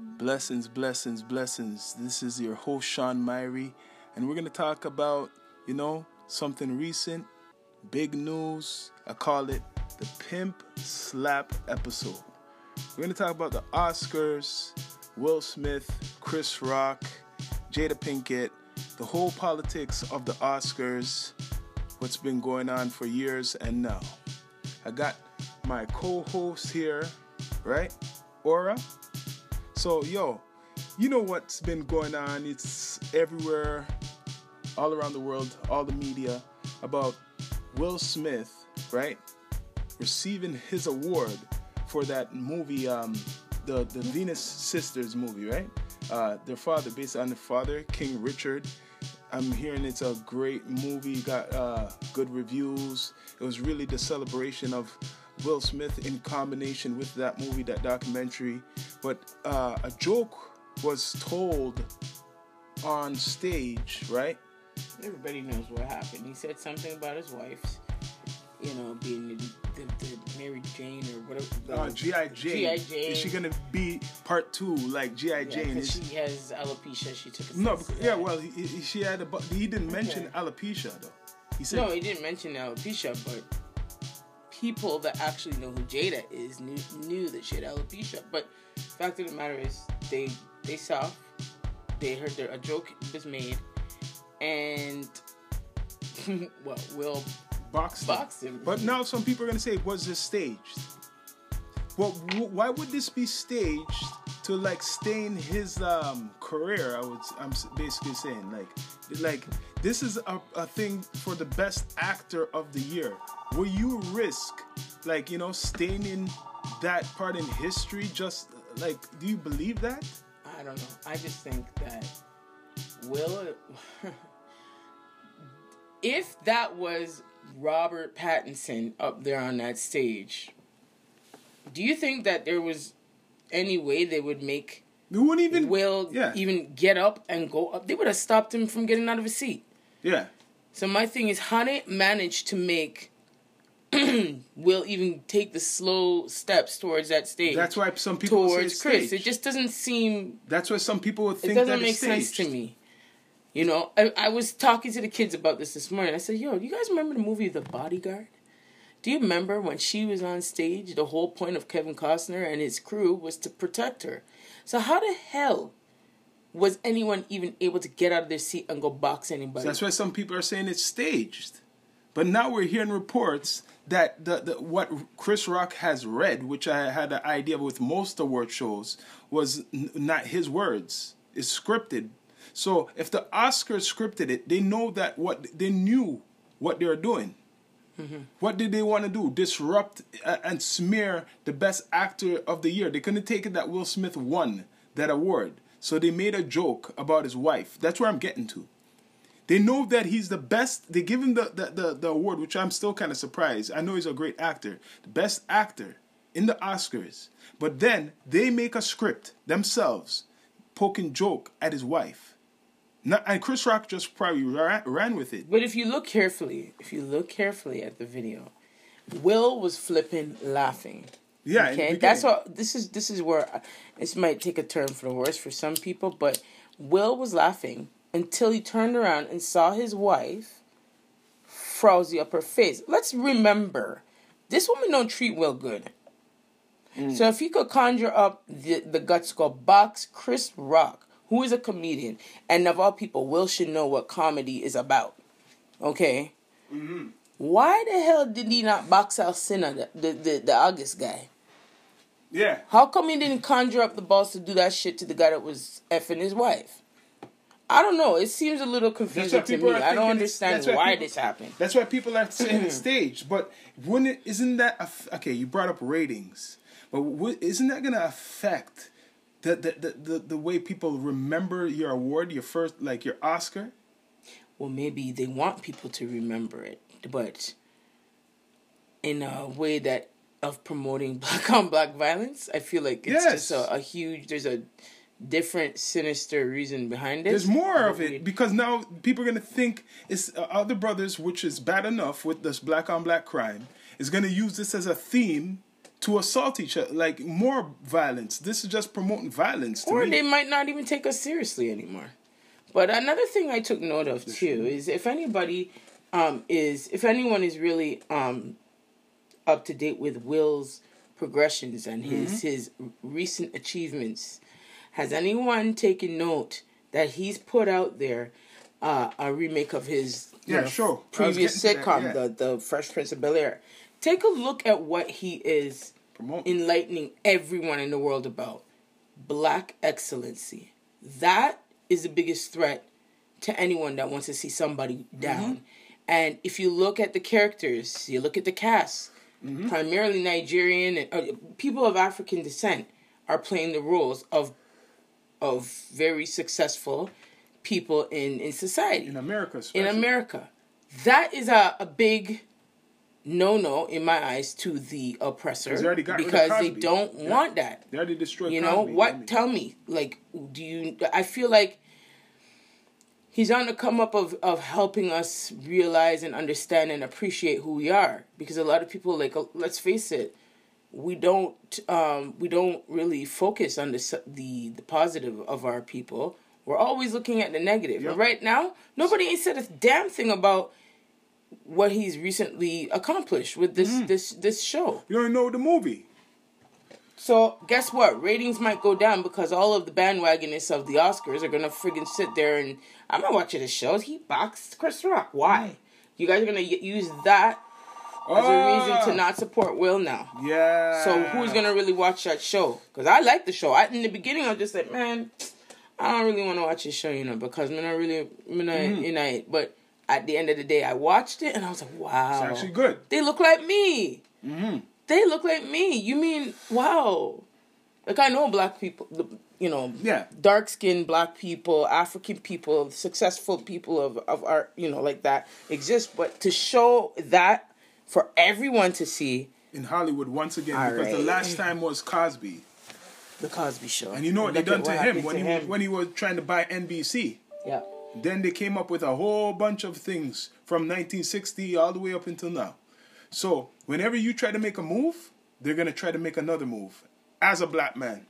Blessings, blessings, blessings. This is your host, Sean Myrie, and we're going to talk about, you know, something recent, big news. I call it the Pimp Slap episode. We're going to talk about the Oscars, Will Smith, Chris Rock, Jada Pinkett, the whole politics of the Oscars, what's been going on for years and now. I got my co host here, right? Aura. So, yo, you know what's been going on? It's everywhere, all around the world, all the media about Will Smith, right? Receiving his award for that movie, um, the, the Venus Sisters movie, right? Uh, their father, based on their father, King Richard. I'm hearing it's a great movie, got uh, good reviews. It was really the celebration of Will Smith in combination with that movie, that documentary. But uh, a joke was told on stage, right? Everybody knows what happened. He said something about his wife's, you know, being the, the, the Mary Jane or whatever. Uh, G.I. Jane. G.I. Jane. Is she gonna be part two like G.I. Yeah, Jane? Is- she has alopecia. She took a no, for yeah, that. well, he, he- she had a, he didn't mention Okay. alopecia though. He said, No, he didn't mention alopecia, but people that actually know who Jada is knew, knew that she had alopecia. But fact of the matter is, they they saw, they heard that a joke was made, and well, Will boxed boxed him. But now some people are gonna say, was this staged? Well, wh- why would this be staged to like stain his um, career? I would, I'm basically saying, like, like this is a, a thing for the best actor of the year. Will you risk, like, you know, staining that part in history? Just like, do you believe that? I don't know. I just think that Will, if that was Robert Pattinson up there on that stage, do you think that there was any way they would make You wouldn't even. Will yeah. even get up and go up? They would have stopped him from getting out of his seat. yeah. So my thing is, how they managed to make Will even take the slow steps towards that stage? That's why some people towards Chris. staged. It just doesn't seem That's why some people would it think doesn't that make sense to me. You know, I, I was talking to the kids about this this morning. I said, "Yo, you guys remember the movie The Bodyguard? Do you remember when she was on stage? The whole point of Kevin Costner and his crew was to protect her. So how the hell was anyone even able to get out of their seat and go box anybody? That's why some people are saying it's staged. But now we're hearing reports that the, the what Chris Rock has read, which I had an idea with most award shows, was n- not his words. It's scripted. So if the Oscars scripted it, they know that what they knew what they were doing. What did they want to do? Disrupt uh, and smear the best actor of the year. They couldn't take it that Will Smith won that award. So they made a joke about his wife. That's where I'm getting to. They know that he's the best. They give him the, the, the, the award, which I'm still kind of surprised. I know he's a great actor, the best actor in the Oscars. But then they make a script themselves, poking joke at his wife. Not, and Chris Rock just probably ran, ran with it. But if you look carefully, if you look carefully at the video, Will was flipping laughing. Yeah, Okay, that's what this is. This is where I- this might take a turn for the worse for some people, but Will was laughing until he turned around and saw his wife frowsy up her face. Let's remember, this woman don't treat Will good. Mm. So if he could conjure up the the guts to go box Chris Rock, who is a comedian, and of all people, Will should know what comedy is about. Okay. Mm-hmm. Why the hell did he not box Alsina, the, the, the, the August guy? Yeah. How come he didn't conjure up the balls to do that shit to the guy that was effing his wife? I don't know. It seems a little confusing to me. I don't understand what why people- this happened. That's why people are saying it's staged. But wouldn't it, isn't that okay? You brought up ratings, but isn't that going to affect the the, the the way people remember your award, your first like your Oscar? Well, maybe they want people to remember it, but in a way that of promoting black on black violence, I feel like it's Yes. just a, a huge. There's a different sinister reason behind it. There's more of it because now people are going to think it's uh, other brothers, which is bad enough with this black on black crime, is going to use this as a theme to assault each other, like more violence. This is just promoting violence. Or me. they might not even take us seriously anymore. But another thing I took note of too is if anybody um, is if anyone is really um, up to date with Will's progressions and his Mm-hmm. his recent achievements, has anyone taken note that he's put out there uh, a remake of his Yeah, know, sure. Previous to that, sitcom, yeah. the the Fresh Prince of Bel Air? Take a look at what he is Promoting. enlightening everyone in the world about black excellency. That is the biggest threat to anyone that wants to see somebody down. And if you look at the characters, you look at the cast, primarily Nigerian and uh, people of African descent are playing the roles of of very successful people in in society in America, in. America. That is a, a big no no in my eyes to the oppressor They already got because they don't Yeah. want that. They already destroyed. You know Cosby, what? I mean. Tell me, like, do you? I feel like he's on the come up of of helping us realize and understand and appreciate who we are. Because a lot of people, like, uh, let's face it, we don't um we don't really focus on the the the positive of our people. We're always looking at the negative. Yep. Right now, nobody ain't said a damn thing about what he's recently accomplished with this Mm. this this show. You don't know the movie. So guess what? Ratings might go down because all of the bandwagonists of the Oscars are gonna friggin' sit there and I'm not watching the shows. He boxed Chris Rock. Why? You guys are gonna use that as a reason to Ah, not support Will now. Yeah. So who's gonna really watch that show? Because I like the show. I, in the beginning, I was just like, man, I don't really want to watch this show, you know, because I'm not really, I'm not, Mm-hmm. you know. But at the end of the day, I watched it and I was like, wow, It's actually good. they look like me. Mm-hmm. They look like me. You mean wow? Like I know black people, you know, Yeah. dark skinned black people, African people, successful people of of art, you know, like that exist. But to show that for everyone to see, In Hollywood once again All because the last time was Cosby, the Cosby Show, and you know what they done at to him happened when to he when he was trying to buy NBC. yeah. Then they came up with a whole bunch of things from 1960 all the way up until now. So whenever you try to make a move, they're gonna try to make another move as a black man.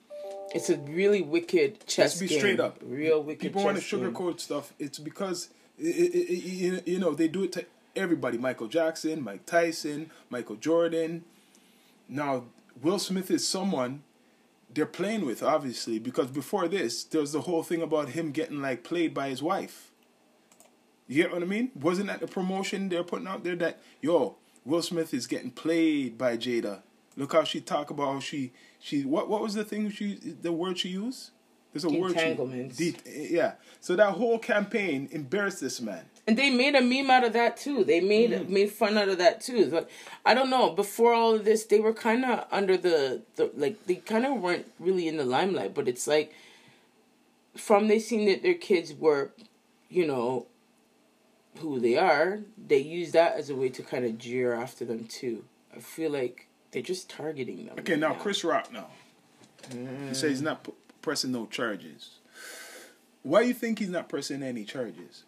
It's a really wicked chess Let's be game. straight up. Real wicked. People want to chess game. sugarcoat stuff. It's because i i i you- you know they do it to everybody. Michael Jackson, Mike Tyson, Michael Jordan. Now Will Smith is someone they're playing with, obviously, because before this there was the whole thing about him getting like played by his wife. You get what I mean? Wasn't that the promotion they're putting out there that yo Will Smith is getting played by Jada? Look how she talk about how she she what what was the thing she the word she used? There's a word. Det- yeah. So that whole campaign embarrassed this man. And they made a meme out of that too. They made Mm. made fun out of that too. But I don't know. Before all of this, they were kind of under the, the like they kind of weren't really in the limelight. But it's like from they seen that their kids were, you know, who they are. They use that as a way to kind of jeer after them too. I feel like they're just targeting them. Okay, right now Chris Rock now. Mm. He says he's not pressing no charges. Why do you think he's not pressing any charges?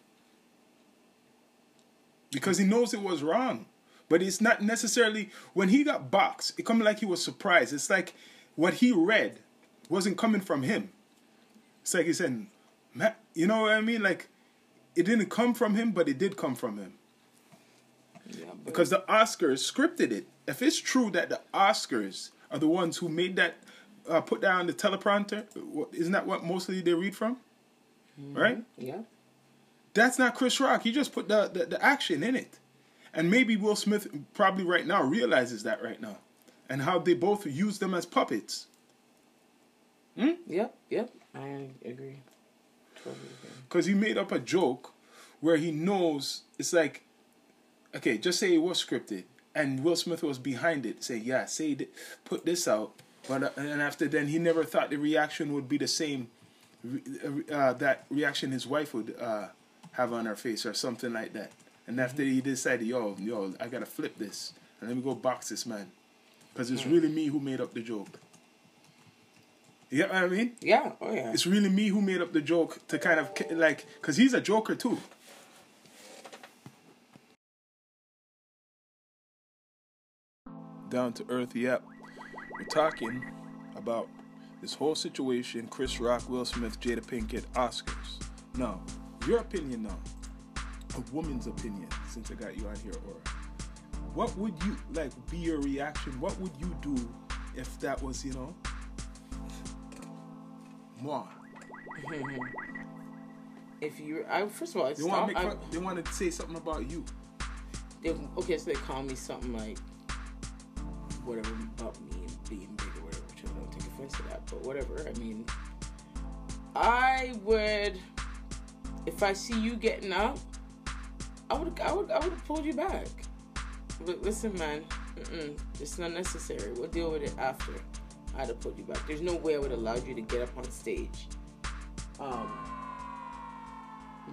Because he knows it was wrong. But it's not necessarily when he got boxed, it come like he was surprised. It's like what he read wasn't coming from him. It's like he said, "Ma- you know what I mean? Like it didn't come from him, but it did come from him. Yeah, Because the Oscars scripted it. If it's true that the Oscars are the ones who made that, uh, put down the teleprompter, isn't that what mostly they read from? Right? yeah. That's not Chris Rock. He just put the, the, the action in it. And maybe Will Smith probably right now realizes that right now. And how they both use them as puppets. Yep. Yep. I agree. Totally. Because he made up a joke where he knows it's like, okay, just say it was scripted, and Will Smith was behind it. saying, yeah, say, th- put this out, but uh, and after then, he never thought the reaction would be the same, uh, that reaction his wife would uh, have on her face or something like that. And after he decided, yo, yo, I gotta flip this and let me go box this man, because it's really me who made up the joke. You get what I mean? Yeah. Oh yeah. It's really me who made up the joke to kind of like, because he's a joker too. Down to earth, yep. We're talking about this whole situation Chris Rock, Will Smith, Jada Pinkett, Oscars. Now, your opinion now, a woman's opinion, since I got you on here, or what would you like be your reaction? What would you do if that was, you know, moi? if you, I first of all, They want fun, they want to say something about you. They, okay, so they call me something like whatever about me being big or whatever. Which I don't take offense to that, but whatever. I mean, I would if I see you getting up, I would, I would, I would have pulled you back. But listen, man, mm-mm, it's not necessary. We'll deal with it after. I'd have pulled you back. There's no way I would allow you to get up on stage. Um,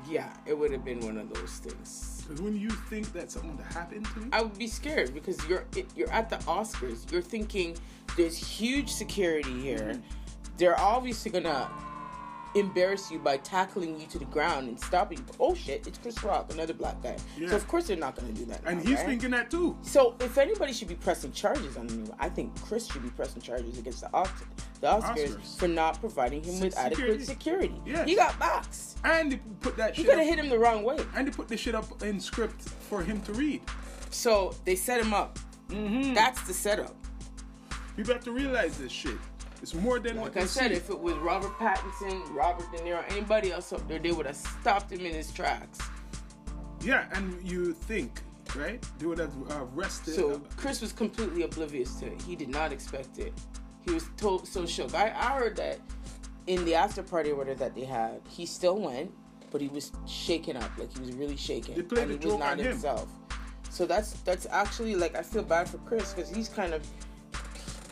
yeah, it would have been one of those things. Because when you think that something would happen to me, I would be scared because you're you're at the Oscars. You're thinking there's huge security here. They're obviously gonna embarrass you by tackling you to the ground and stopping you. Oh shit, it's Chris Rock, another black guy. Yeah. So of course they're not gonna do that. And now, he's right? thinking that too. So if anybody should be pressing charges on him, I think Chris should be pressing charges against the Oscars, the Oscars, Oscars. for not providing him with security. adequate security. Yeah, He got boxed. And they put that shit. he could have hit him the wrong way. And they put the shit up in script for him to read. So they set him up. Mm-hmm. That's the setup. People have to realize this shit. It's more than like I said. See. If it was Robert Pattinson, Robert De Niro, anybody else up there, they would have stopped him in his tracks. Yeah, and you think right? They would have uh, arrested. So Chris was completely oblivious to it. He did not expect it. He was told so shook. I, I heard that in the after party order that they had, he still went, but he was shaken up, like he was really shaken, they played and he was not himself. So that's that's actually like I feel bad for Chris because he's kind of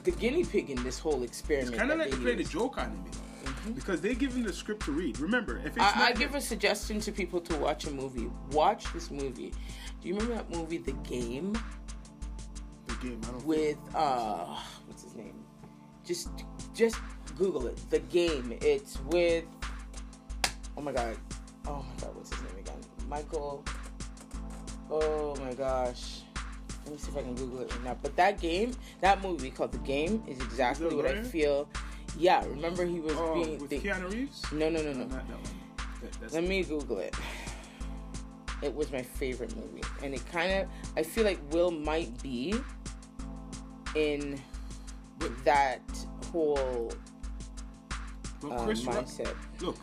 the guinea pig in this whole experiment. It's kind of like they play the joke on him, mm-hmm. because they give him the script to read. Remember, if it's I, I give a suggestion to people to watch a movie. Watch this movie. Do you remember that movie, The Game? The Game. I don't. With uh, what's his name? Just just Google it. The Game. It's with. Oh my god. Oh my god. What's his name again? Michael. Oh my gosh. Let me see if I can Google it right now. But that game, that movie called The Game, is exactly what I feel. Yeah, remember he was oh, being. With the, Keanu Reeves? No, no, no, no. no that Let me Google it. It was my favorite movie, and it kind of. I feel like Will might be in that whole uh, mindset. Rock, look,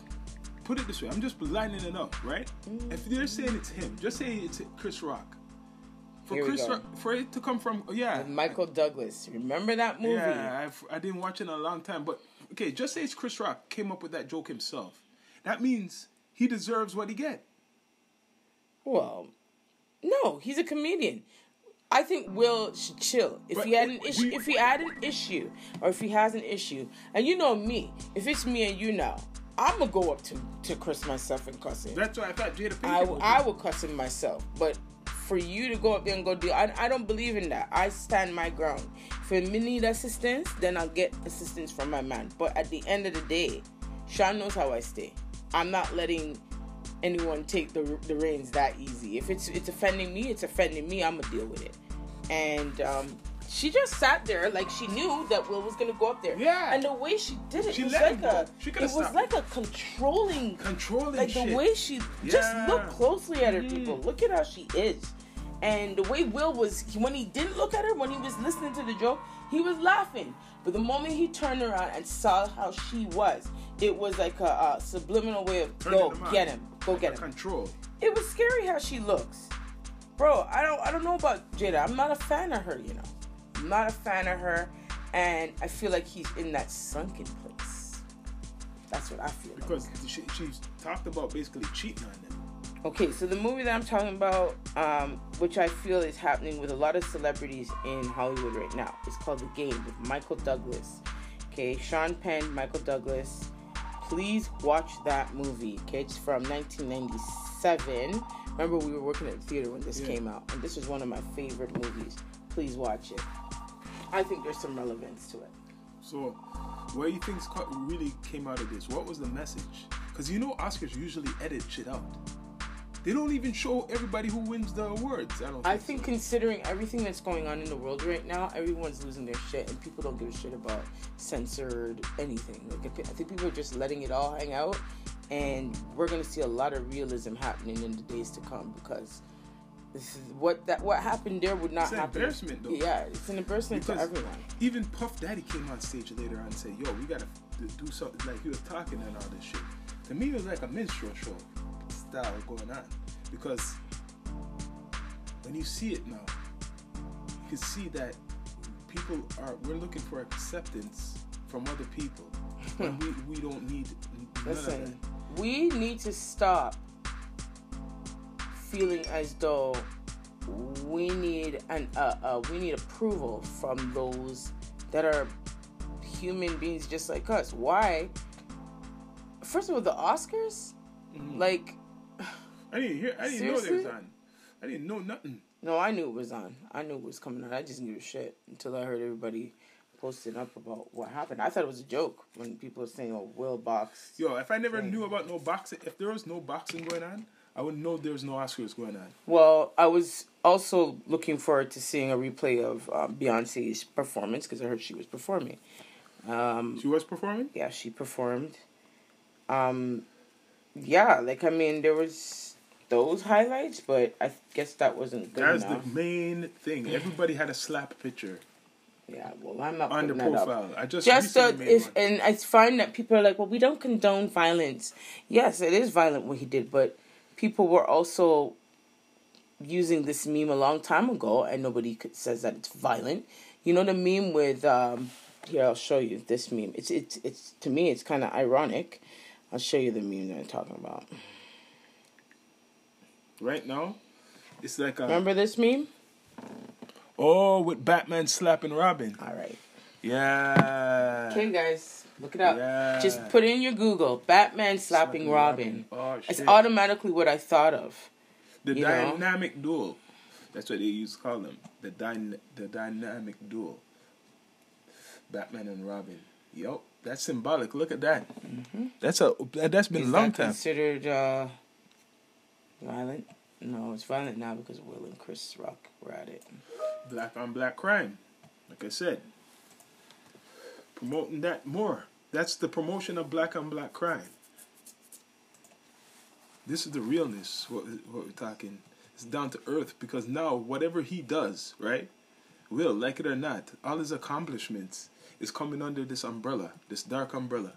put it this way. I'm just lining it up, right? Mm-hmm. If they're saying it's him, just say it's Chris Rock. For Here Chris, for it to come from, yeah, With Michael Douglas. Remember that movie? Yeah, I've, I did not watch it in a long time. But okay, just say it's Chris Rock came up with that joke himself. That means he deserves what he get. Well, no, he's a comedian. I think Will should chill. If but he had an issue, if he had an issue, or if he has an issue, and you know me, if it's me and you now, I'm gonna go up to to Chris myself and cuss him. That's why I thought Jada Pinkett. I, I will cuss him myself, but for you to go up there and go do I, I don't believe in that. I stand my ground. If I need assistance, then I'll get assistance from my man. But at the end of the day, Sean knows how I stay. I'm not letting anyone take the the reins that easy. If it's it's offending me, it's offending me. I'm gonna deal with it. And um, she just sat there like she knew that Will was gonna go up there. Yeah. And the way she did it, she it was like a it was like a controlling controlling like shit. the way she yeah. just look closely at her mm. people. Look at how she is. And the way Will was, when he didn't look at her, when he was listening to the joke, he was laughing. But the moment he turned around and saw how she was, it was like a, a subliminal way of go get him, go like get him. Control. It was scary how she looks, bro. I don't, I don't know about Jada. I'm not a fan of her, you know. I'm not a fan of her, and I feel like he's in that sunken place. That's what I feel. Because like. she, she's talked about basically cheating on them. Okay, so the movie that I'm talking about, um, which I feel is happening with a lot of celebrities in Hollywood right now, is called The Game with Michael Douglas. Okay, Sean Penn, Michael Douglas. Please watch that movie. Okay, it's from 1997. Remember, we were working at the theater when this yeah. came out, and this was one of my favorite movies. Please watch it. I think there's some relevance to it. So, what do you think really came out of this? What was the message? Because you know Oscars usually edit shit out. They don't even show everybody who wins the awards. I don't. Think I think considering everything that's going on in the world right now, everyone's losing their shit, and people don't give a shit about censored anything. Like I think people are just letting it all hang out, and we're gonna see a lot of realism happening in the days to come because this is what that what happened there would not It's an happen. embarrassment, though. Yeah, it's an embarrassment Because to everyone. Even Puff Daddy came on stage later on and said, "Yo, we gotta do something." Like he was talking and all this shit. To me, it was like a minstrel show style going on because when you see it now, you can see that people are. We're looking for acceptance from other people. When we, we don't need none of that. Listen, we need to stop feeling as though we need an uh, uh, we need approval from those that are human beings just like us. Why? First of all, the Oscars, Mm-hmm. like, I didn't hear. I didn't know they was on. I didn't know nothing. no, I knew it was on. I knew it was coming on. I just knew shit until I heard everybody posting up about what happened. I thought it was a joke when people were saying, "Oh, Will Box." Yo, if I never Right. knew about no boxing, if there was no boxing going on, I wouldn't know there was no Oscars going on. Well, I was also looking forward to seeing a replay of um, Beyonce's performance because I heard she was performing. Um, She was performing. yeah, she performed. Um, yeah, like I mean, there was those highlights, but I guess that wasn't good That's enough. the main thing. Everybody had a slap picture Yeah, well, I'm not on the putting that up. profile. I just Just so if and I find that people are like, well, we don't condone violence. Yes, it is violent what he did, but people were also using this meme a long time ago, and nobody could, says that it's violent. You know the meme with um, here I'll show you this meme. It's it's it's to me it's kind of ironic. I'll show you the meme that I'm talking about. right now, it's like a Remember this meme? oh with Batman slapping Robin. All right. Yeah. Okay, guys, look it up. Yeah. Just put in your Google Batman slapping, Robin. Oh It's automatically what I thought of. the you know. dynamic duel. That's what they used to call them. The dyna- the dynamic duel. Batman and Robin. Yup. That's symbolic. Look at that. That's a that's been Is a long that time. considered uh, violent? No, it's violent now because Will and Chris Rock were at it. black on black crime. Like I said, promoting that more. That's the promotion of black on black crime. This is the realness. What, what we're talking. It's down to earth because now whatever he does, right, will like it or not, all his accomplishments is coming under this umbrella, this dark umbrella.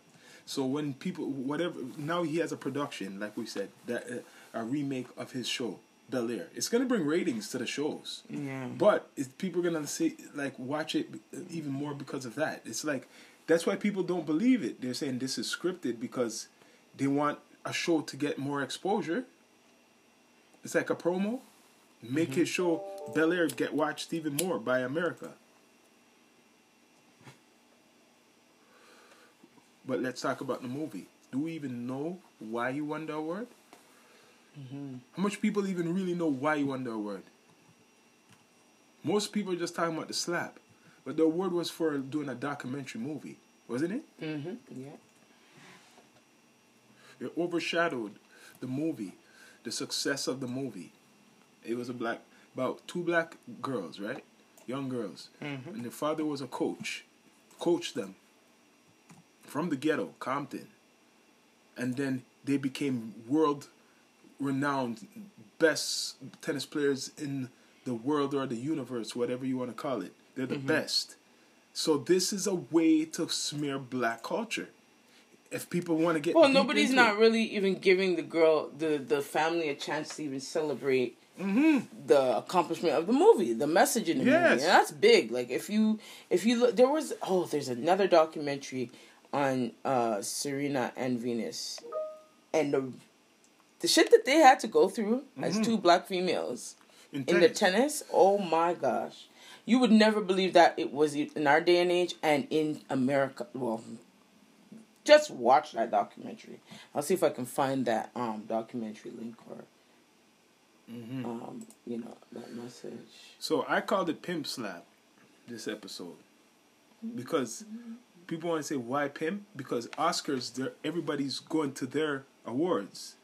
So when people, whatever, now he has a production, like we said, that uh, a remake of his show, Bel Air. It's gonna bring ratings to the shows. Yeah. But people are gonna see like watch it even more because of that. It's like that's why people don't believe it. They're saying this is scripted because they want a show to get more exposure. It's like a promo. Make mm-hmm. his show Bel Air get watched even more by America. But let's talk about the movie. Do we even know why he won the award? How much people even really know why he won the award? Most people are just talking about the slap, but the award was for doing a documentary movie, wasn't it? Mm-hmm. Yeah. It overshadowed the movie, the success of the movie. It was a black, about two black girls, right? Young girls, and their father was a coach, coached them from the ghetto, Compton, and then they became world renowned best tennis players in the world or the universe, whatever you want to call it. They're the best. So this is a way to smear black culture. If people want to get Well, nobody's not it. really even giving the girl, the the family, a chance to even celebrate Mm-hmm. the accomplishment of the movie, the message in the Yes. movie, and that's big. Like if you if you look, there was oh, there's another documentary on uh Serena and Venus, and the the shit that they had to go through as two black females in the tennis. Oh my gosh, you would never believe that it was in our day and age and in America. Well, just watch that documentary. I'll see if I can find that um documentary link or Mm-hmm. um you know that message. So I called it pimp slap this episode because people want to say why pimp because Oscars they're everybody's going to their awards,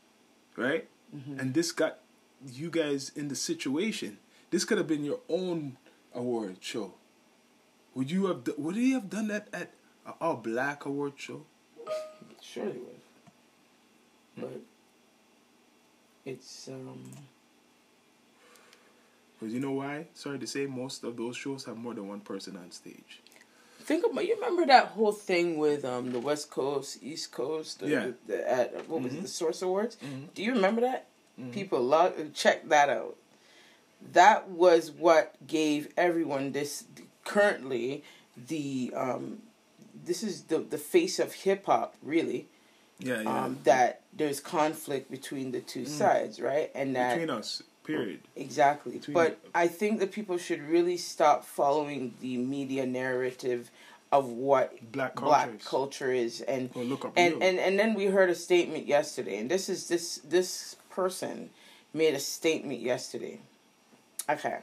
right? mm-hmm. and this got you guys in the situation. This could have been your own award show. Would you have? Would you have done that at a all black award show? Surely would. But it's um. Because you know why? Sorry to say, most of those shows have more than one person on stage. Think about you remember that whole thing with um the West Coast, East Coast, the, yeah. The, the, at what mm-hmm. was it, mm-hmm. the Source Awards? Mm-hmm. Do you remember that? Mm-hmm. People love check that out. That was what gave everyone this currently the um this is the the face of hip hop really. Yeah, yeah. Um, that there's conflict between the two mm. sides, right? And that between us, period. Exactly. Between but I think that people should really stop following the media narrative of what black, black culture is and look up and, and and then we heard a statement yesterday and this is this this person made a statement yesterday okay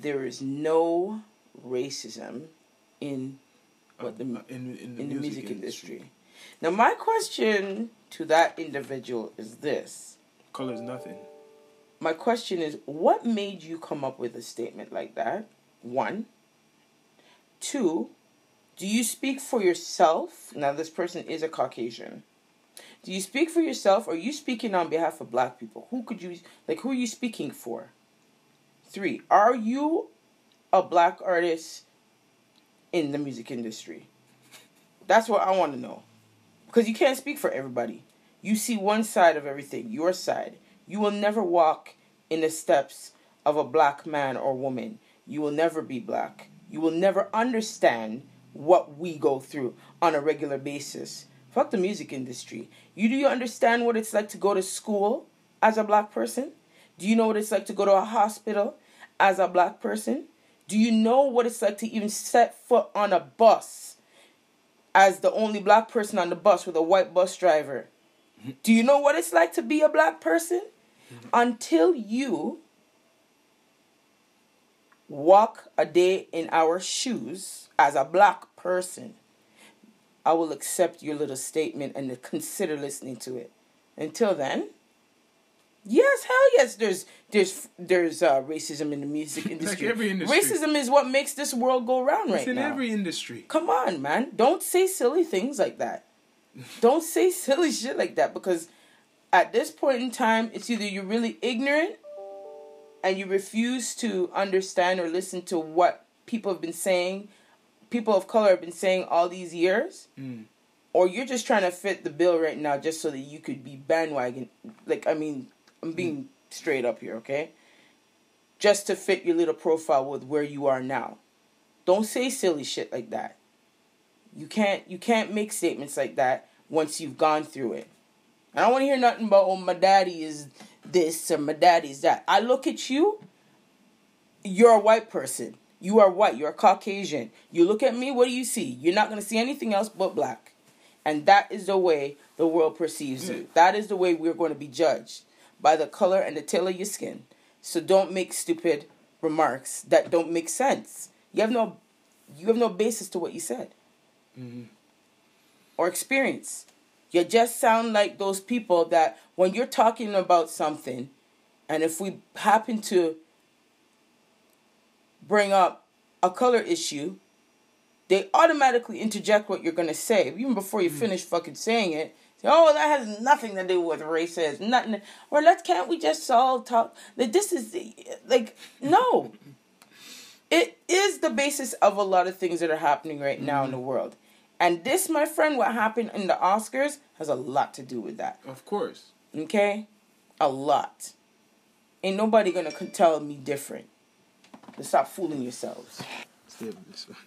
there is no racism in what the uh, in, in the, in the music, music industry. industry. Now, my question to that individual is this: Color is nothing. My question is, what made you come up with a statement like that? One. Two. Do you speak for yourself? Now, this person is a Caucasian. Do you speak for yourself, or are you speaking on behalf of Black people? Who could you like? Who are you speaking for? Three. Are you a Black artist in the music industry? That's what I want to know. Because you can't speak for everybody. You see one side of everything, your side. You will never walk in the steps of a black man or woman. You will never be black. You will never understand what we go through on a regular basis. Fuck the music industry. You do you understand what it's like to go to school as a black person? Do you know what it's like to go to a hospital as a black person? Do you know what it's like to even set foot on a bus as the only black person on the bus with a white bus driver? Do you know what it's like to be a black person? Until you walk a day in our shoes as a black person, I will accept your little statement and consider listening to it. Until then, Yes, hell yes. There's there's there's uh, racism in the music industry. like every industry. Racism is what makes this world go round it's right in now. in every industry. Come on, man. Don't say silly things like that. Don't say silly shit like that because at this point in time, it's either you're really ignorant and you refuse to understand or listen to what people have been saying, people of color have been saying all these years. Mm. Or you're just trying to fit the bill right now just so that you could be bandwagon. Like, I mean, I'm being mm. straight up here, okay? Just to fit your little profile with where you are now. Don't say silly shit like that. You can't you can't make statements like that once you've gone through it. I don't want to hear nothing about oh my daddy is this or my daddy is that. I look at you, you're a white person. You are white, you're a Caucasian. You look at me, what do you see? You're not gonna see anything else but black. And that is the way the world perceives you. That is the way we're going to be judged by the color and the tail of your skin. So don't make stupid remarks that don't make sense. You have no you have no basis to what you said. Mm-hmm. Or experience. You just sound like those people that when you're talking about something and if we happen to bring up a color issue, they automatically interject what you're going to say even before you mm-hmm. finish fucking saying it Oh, that has nothing to do with racism. Nothing. Or let's can't we just all talk? Like this is like no. it is the basis of a lot of things that are happening right now in the world, and this, my friend, what happened in the Oscars has a lot to do with that. Of course. Okay, a lot. Ain't nobody gonna tell me different. So stop fooling yourselves. Stay this one.